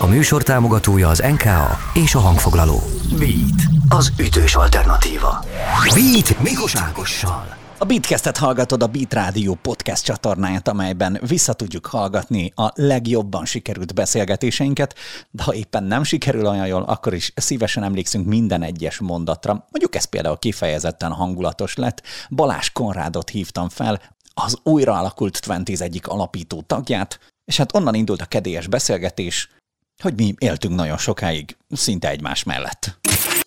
A műsor támogatója az NKA és a hangfoglaló. Beat, az ütős alternatíva. Beat Mikos Ágossal. A Beatcastet hallgatod a Beat Rádió podcast csatornáját, amelyben vissza tudjuk hallgatni a legjobban sikerült beszélgetéseinket, de ha éppen nem sikerül olyan jól, akkor is szívesen emlékszünk minden egyes mondatra. Mondjuk ez például kifejezetten hangulatos lett. Balás Konrádot hívtam fel, az újra alakult Twenties egyik alapító tagját, és hát onnan indult a kedélyes beszélgetés, hogy mi éltünk nagyon sokáig szinte egymás mellett.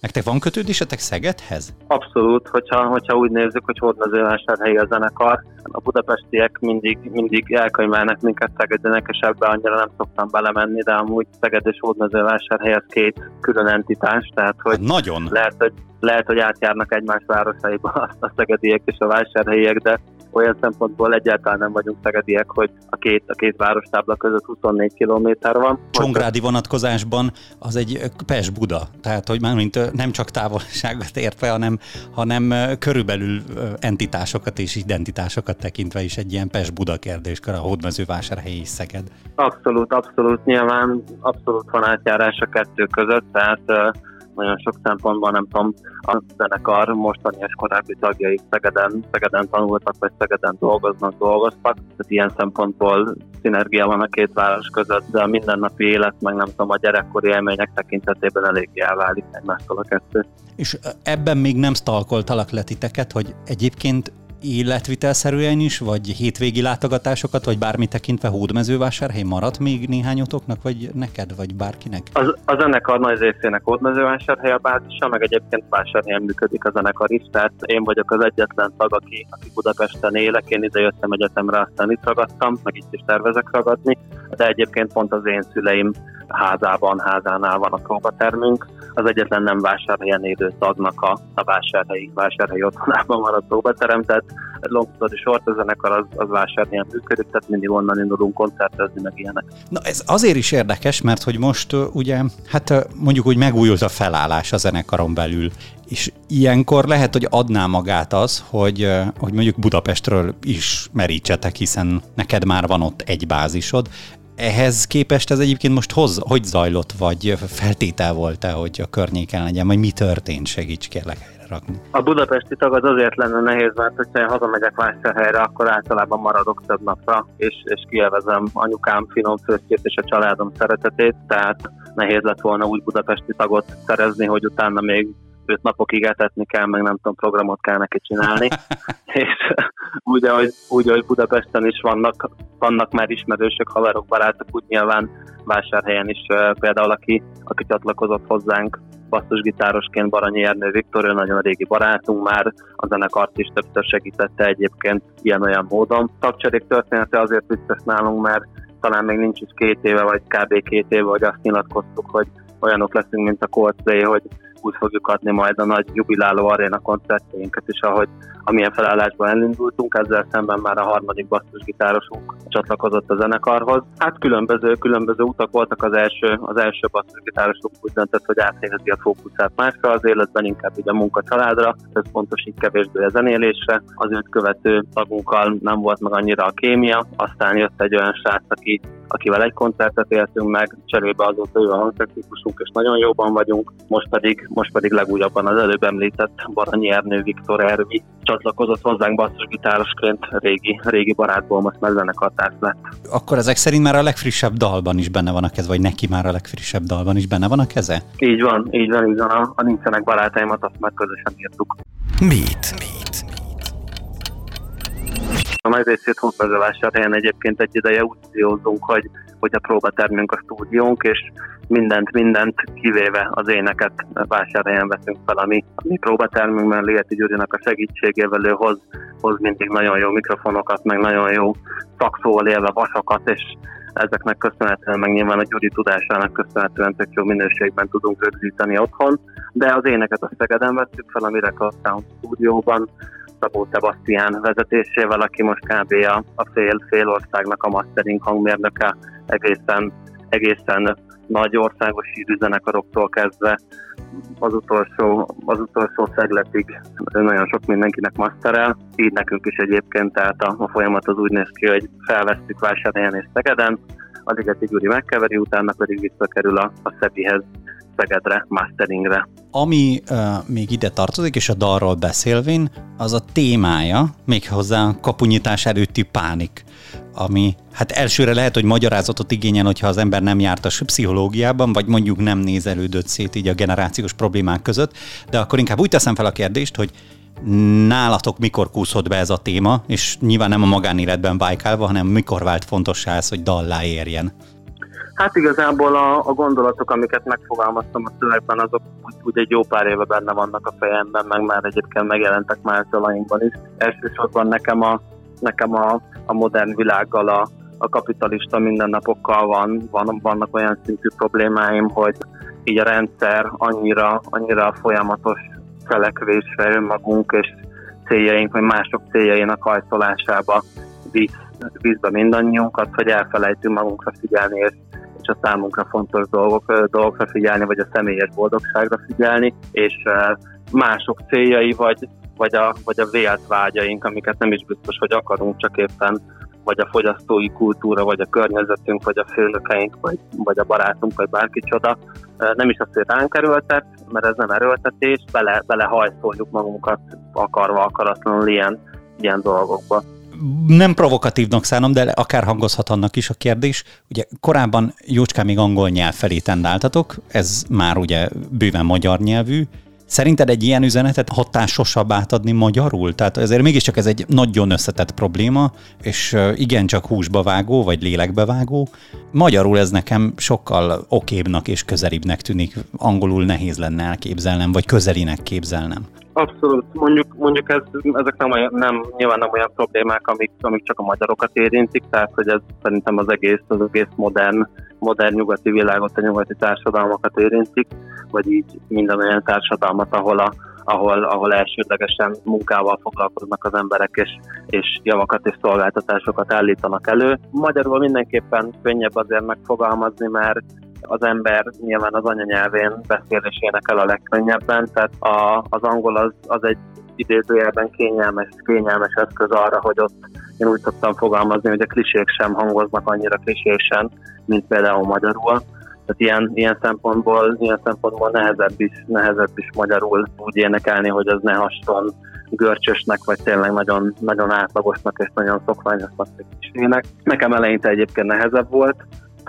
Nektek van kötődésetek Szegedhez? Abszolút, hogyha, hogyha úgy nézzük, hogy Hódmezővásárhelyi a zenekar, a budapestiek mindig, mindig elkönyvelnek minket Szegednek, és ebbe annyira nem szoktam belemenni, de amúgy Szeged és Hódmezővásárhely az két külön entitás, tehát hogy hát nagyon. Lehet, hogy, lehet, hogy átjárnak egymás városaiba a szegediek és a vásárhelyiek, de olyan szempontból egyáltalán nem vagyunk szegediek, hogy a két, a két várostábla között 24 kilométer van. Csongrádi vonatkozásban az egy Pest-Buda, tehát hogy már mint nem csak távolságot értve, hanem, hanem körülbelül entitásokat és identitásokat tekintve is egy ilyen Pest-Buda kérdéskör a hódmezővásárhelyi és Szeged. Abszolút, abszolút, nyilván abszolút van átjárás a kettő között, tehát nagyon sok szempontból, nem tudom, a zenekar mostani és korábbi tagjai Szegeden, Szegeden tanultak, vagy Szegeden dolgoznak, dolgoztak. Tehát ilyen szempontból szinergia van a két város között, de a mindennapi élet, meg nem tudom, a gyerekkori élmények tekintetében eléggé elválik egymástól a kettő. És ebben még nem stalkoltalak le titeket, hogy egyébként életvitelszerűen is, vagy hétvégi látogatásokat, vagy bármi tekintve hódmezővásárhely maradt még néhányotoknak, vagy neked, vagy bárkinek? Az, a zenekar nagy részének hódmezővásárhely a bázisa, meg egyébként vásárhelyen működik a zenekar is, tehát én vagyok az egyetlen tag, aki, aki Budapesten élek, én ide jöttem egyetemre, aztán itt ragadtam, meg itt is tervezek ragadni, de egyébként pont az én szüleim házában, házánál van a próbatermünk. Az egyetlen nem vásárhelyen élő tagnak a, a vásárhelyi, vásárhelyi otthonában van a próbaterem, tehát long story short, a zenekar az, az vásárhelyen működik, tehát mindig onnan indulunk koncertezni, meg ilyenek. Na ez azért is érdekes, mert hogy most ugye, hát mondjuk úgy megújult a felállás a zenekaron belül, és ilyenkor lehet, hogy adná magát az, hogy, hogy mondjuk Budapestről is merítsetek, hiszen neked már van ott egy bázisod. Ehhez képest ez egyébként most hoz, hogy zajlott, vagy feltétel volt-e, hogy a környéken legyen, vagy mi történt? Segíts kérlek helyre rakni. A budapesti tag az azért lenne nehéz, mert hogyha én hazamegyek vásárhelyre, akkor általában maradok több napra, és, és kielvezem anyukám finom főztjét és a családom szeretetét, tehát nehéz lett volna úgy budapesti tagot szerezni, hogy utána még őt napokig etetni kell, meg nem tudom, programot kell neki csinálni. és úgy, ahogy, úgy, ahogy Budapesten is vannak, vannak már ismerősök, haverok, barátok, úgy nyilván vásárhelyen is például, aki, aki csatlakozott hozzánk basszusgitárosként Baranyi Ernő Viktor, ő nagyon régi barátunk már, a zenekart is többször segítette egyébként ilyen-olyan módon. Tagcserék története azért biztos nálunk, mert talán még nincs is két éve, vagy kb. két éve, hogy azt nyilatkoztuk, hogy olyanok leszünk, mint a Coldplay, hogy úgy fogjuk adni majd a nagy jubiláló aréna koncertjeinket is, ahogy amilyen felállásban elindultunk, ezzel szemben már a harmadik basszusgitárosunk csatlakozott a zenekarhoz. Hát különböző, különböző utak voltak az első, az első basszusgitárosunk úgy döntött, hogy áthelyezi a fókuszát másra az életben, inkább így a munka családra, ez így kevésbé a zenélésre. Az őt követő tagunkkal nem volt meg annyira a kémia, aztán jött egy olyan srác, aki akivel egy koncertet éltünk meg, cserébe azóta ő a hangtechnikusunk, és nagyon jóban vagyunk. Most pedig, most pedig legújabban az előbb említett Baranyi Ernő Viktor Ervi csatlakozott hozzánk basszusgitárosként, régi, régi barátból most már zenekartárs lett. Akkor ezek szerint már a legfrissebb dalban is benne van a keze, vagy neki már a legfrissebb dalban is benne van a keze? Így van, így van, így van. A, a nincsenek barátaimat, azt már közösen írtuk. Mit? Mit? A részét Hódmezővásárhelyen egyébként egy ideje úgy stúdiózunk, hogy, hogy a próbatermünk a stúdiónk, és mindent, mindent kivéve az éneket vásárhelyen veszünk fel, ami a mi próbatermünkben Ligeti Gyurinak a segítségével ő hoz, hoz mindig nagyon jó mikrofonokat, meg nagyon jó szakszóval élve vasakat, és ezeknek köszönhetően, meg nyilván a Gyuri tudásának köszönhetően tök jó minőségben tudunk rögzíteni otthon, de az éneket a Szegeden vettük fel, amire a Sound stúdióban, Szabó Sebastian vezetésével, aki most kb. a, a fél, fél országnak a mastering hangmérnöke, egészen, egészen nagy országos hírüzenekaroktól kezdve az utolsó, az utolsó szegletig nagyon sok mindenkinek masterel, így nekünk is egyébként, tehát a, a folyamat az úgy néz ki, hogy felvesztük Vásárhelyen és Szegeden, a Ligeti Gyuri megkeveri, utána pedig visszakerül a, a Szebihez Szegedre, masteringre. Ami uh, még ide tartozik, és a dalról beszélvén, az a témája, méghozzá a kapunyítás előtti pánik, ami hát elsőre lehet, hogy magyarázatot igényel, hogyha az ember nem járt a pszichológiában, vagy mondjuk nem nézelődött szét így a generációs problémák között, de akkor inkább úgy teszem fel a kérdést, hogy nálatok mikor kúszott be ez a téma, és nyilván nem a magánéletben bájkálva, hanem mikor vált fontossá ez, hogy dallá érjen? Hát igazából a, a gondolatok, amiket megfogalmaztam a szövegben, azok úgy, úgy egy jó pár éve benne vannak a fejemben, meg már egyébként megjelentek más dalaimban is. Elsősorban nekem a, nekem a, a modern világgal, a, a kapitalista mindennapokkal van, van, vannak olyan szintű problémáim, hogy így a rendszer annyira, annyira folyamatos felekvésre önmagunk és céljaink, vagy mások céljainak hajtolásába visz, visz be mindannyiunkat, hogy elfelejtünk magunkra figyelni, és, és a számunkra fontos dolgok, dolgokra figyelni, vagy a személyes boldogságra figyelni, és mások céljai, vagy, vagy, a, vagy a vélt vágyaink, amiket nem is biztos, hogy akarunk, csak éppen vagy a fogyasztói kultúra, vagy a környezetünk, vagy a főnökeink, vagy, vagy a barátunk, vagy bárki csoda. Nem is azt, hogy ránk erőltet, mert ez nem erőltetés, bele, belehajszoljuk magunkat akarva, akaratlanul ilyen, ilyen dolgokba nem provokatívnak szánom, de akár hangozhat annak is a kérdés. Ugye korábban jócskán még angol nyelv felé tendáltatok, ez már ugye bőven magyar nyelvű, Szerinted egy ilyen üzenetet hatásosabb átadni magyarul? Tehát ezért mégiscsak ez egy nagyon összetett probléma, és igencsak húsba vágó, vagy lélekbe vágó. Magyarul ez nekem sokkal okébbnak és közelibbnek tűnik. Angolul nehéz lenne elképzelnem, vagy közelinek képzelnem. Abszolút. Mondjuk, mondjuk ez, ezek nem, olyan, nem, nyilván nem olyan problémák, amik, amik csak a magyarokat érintik, tehát hogy ez szerintem az egész, az egész modern, modern nyugati világot, a nyugati társadalmakat érintik, vagy így minden olyan társadalmat, ahol a, ahol, ahol elsődlegesen munkával foglalkoznak az emberek, és, és javakat és szolgáltatásokat állítanak elő. Magyarul mindenképpen könnyebb azért megfogalmazni, mert az ember nyilván az anyanyelvén beszélésének el a legkönnyebben, tehát a, az angol az, az egy idézőjelben kényelmes, kényelmes eszköz arra, hogy ott én úgy szoktam fogalmazni, hogy a klisék sem hangoznak annyira klisésen, mint például magyarul. Tehát ilyen, ilyen, szempontból, ilyen szempontból nehezebb is, nehezebb is magyarul úgy énekelni, hogy az ne hasson görcsösnek, vagy tényleg nagyon, nagyon átlagosnak és nagyon szokványosnak klisének. Nekem eleinte egyébként nehezebb volt,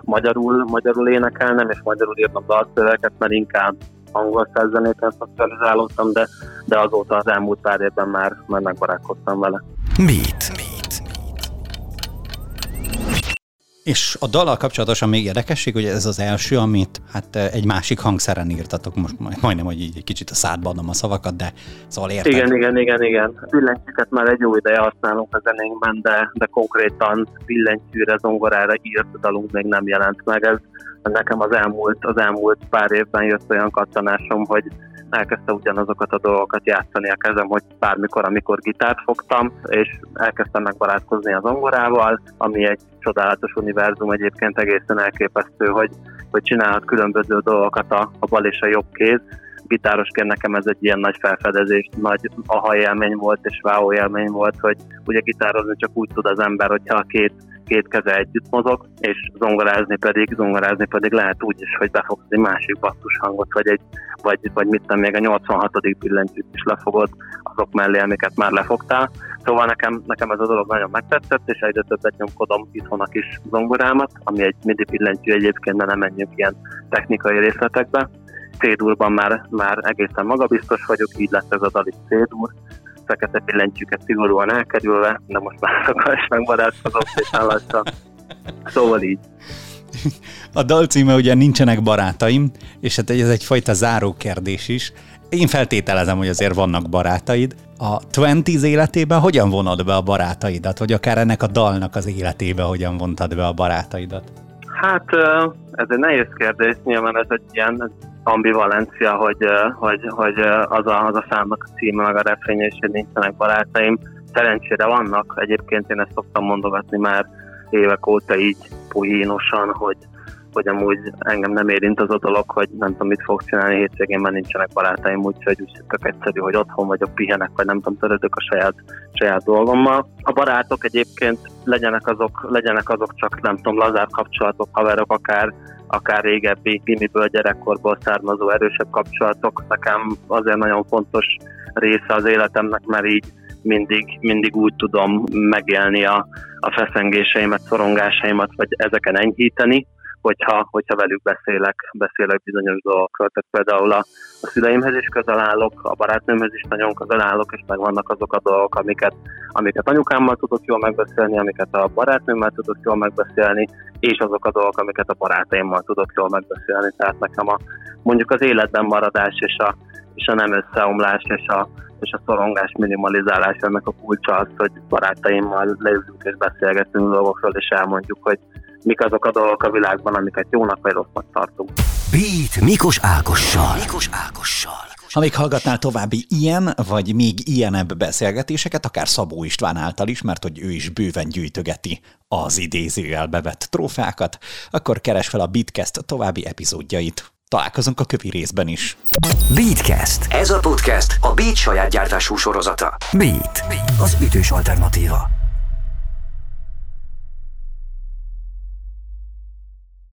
magyarul, magyarul énekelnem, és magyarul írnom dalszöveket, mert inkább angol szerzenéken szocializálódtam, de, de azóta az elmúlt pár évben már, már megbarátkoztam vele. Beat. Beat. És a dallal kapcsolatosan még érdekesség, hogy ez az első, amit hát egy másik hangszeren írtatok, most majdnem, hogy így egy kicsit a szádba adom a szavakat, de szóval érted. Igen, igen, igen, igen. Billentyűket már egy jó ideje használunk a zenénkben, de, de konkrétan billentyűre, zongorára írt dalunk még nem jelent meg. Ez nekem az elmúlt, az elmúlt pár évben jött olyan kattanásom, hogy elkezdte ugyanazokat a dolgokat játszani a kezem, hogy bármikor, amikor gitárt fogtam, és elkezdtem megbarátkozni az zongorával, ami egy csodálatos univerzum egyébként egészen elképesztő, hogy, hogy csinálhat különböző dolgokat a, a bal és a jobb kéz. Gitárosként nekem ez egy ilyen nagy felfedezés, nagy aha élmény volt és wow élmény volt, hogy ugye gitározni csak úgy tud az ember, hogyha a két két keze együtt mozog, és zongorázni pedig, zongorázni pedig lehet úgy is, hogy befogsz egy másik basszus hangot, vagy, egy, vagy, vagy mit tudom, még a 86. billentyűt is lefogod azok mellé, amiket már lefogtál. Szóval nekem, nekem ez a dolog nagyon megtetszett, és egyre többet nyomkodom itthon a kis zongorámat, ami egy midi billentyű egyébként, de nem menjünk ilyen technikai részletekbe. C-durban már, már egészen magabiztos vagyok, így lett ez a dal is C-dur, fekete billentyűket szigorúan elkerülve, de most már sokkal is megbarátkozom szépen lassan. Szóval így. A dal címe ugye nincsenek barátaim, és hát ez egyfajta zárókérdés is. Én feltételezem, hogy azért vannak barátaid. A Twenties életében hogyan vonod be a barátaidat, vagy akár ennek a dalnak az életébe hogyan vontad be a barátaidat? Hát ez egy nehéz kérdés, nyilván ez egy ilyen ambivalencia, hogy, hogy, hogy az, a, az a számnak a címe, meg a refrénye, és hogy nincsenek barátaim. Szerencsére vannak, egyébként én ezt szoktam mondogatni már évek óta így poénosan, hogy, hogy amúgy engem nem érint az a dolog, hogy nem tudom, mit fog csinálni hétvégén, mert nincsenek barátaim, úgyhogy úgy tök egyszerű, hogy otthon vagyok, pihenek, vagy nem tudom, törődök a saját, saját dolgommal. A barátok egyébként legyenek azok, legyenek azok csak nem tudom, lazár kapcsolatok, haverok, akár, akár régebbi gimiből, gyerekkorból származó erősebb kapcsolatok. Nekem azért nagyon fontos része az életemnek, mert így mindig, mindig úgy tudom megélni a, a feszengéseimet, szorongásaimat, vagy ezeken enyhíteni, hogyha, hogyha velük beszélek, beszélek bizonyos dolgokról. Tehát például a, a szüleimhez is közel állok, a barátnőmhez is nagyon közel állok, és meg vannak azok a dolgok, amiket, amiket anyukámmal tudok jól megbeszélni, amiket a barátnőmmel tudok jól megbeszélni, és azok a dolgok, amiket a barátaimmal tudok jól megbeszélni. Tehát nekem a, mondjuk az életben maradás és a, és a nem összeomlás és a, és a szorongás minimalizálás ennek a kulcsa az, hogy barátaimmal leülünk és beszélgetünk dolgokról, és elmondjuk, hogy mik azok a dolgok a világban, amiket jónak vagy rossznak tartunk. Beat Mikos Ákossal. Mikos Ákossal. Ha még hallgatnál további ilyen, vagy még ilyenebb beszélgetéseket, akár Szabó István által is, mert hogy ő is bőven gyűjtögeti az idézőjelbe vett trófákat, akkor keres fel a Bitcast további epizódjait. Találkozunk a kövi részben is. Beatcast. Ez a podcast a Beat saját gyártású sorozata. Beat. Az ütős alternatíva.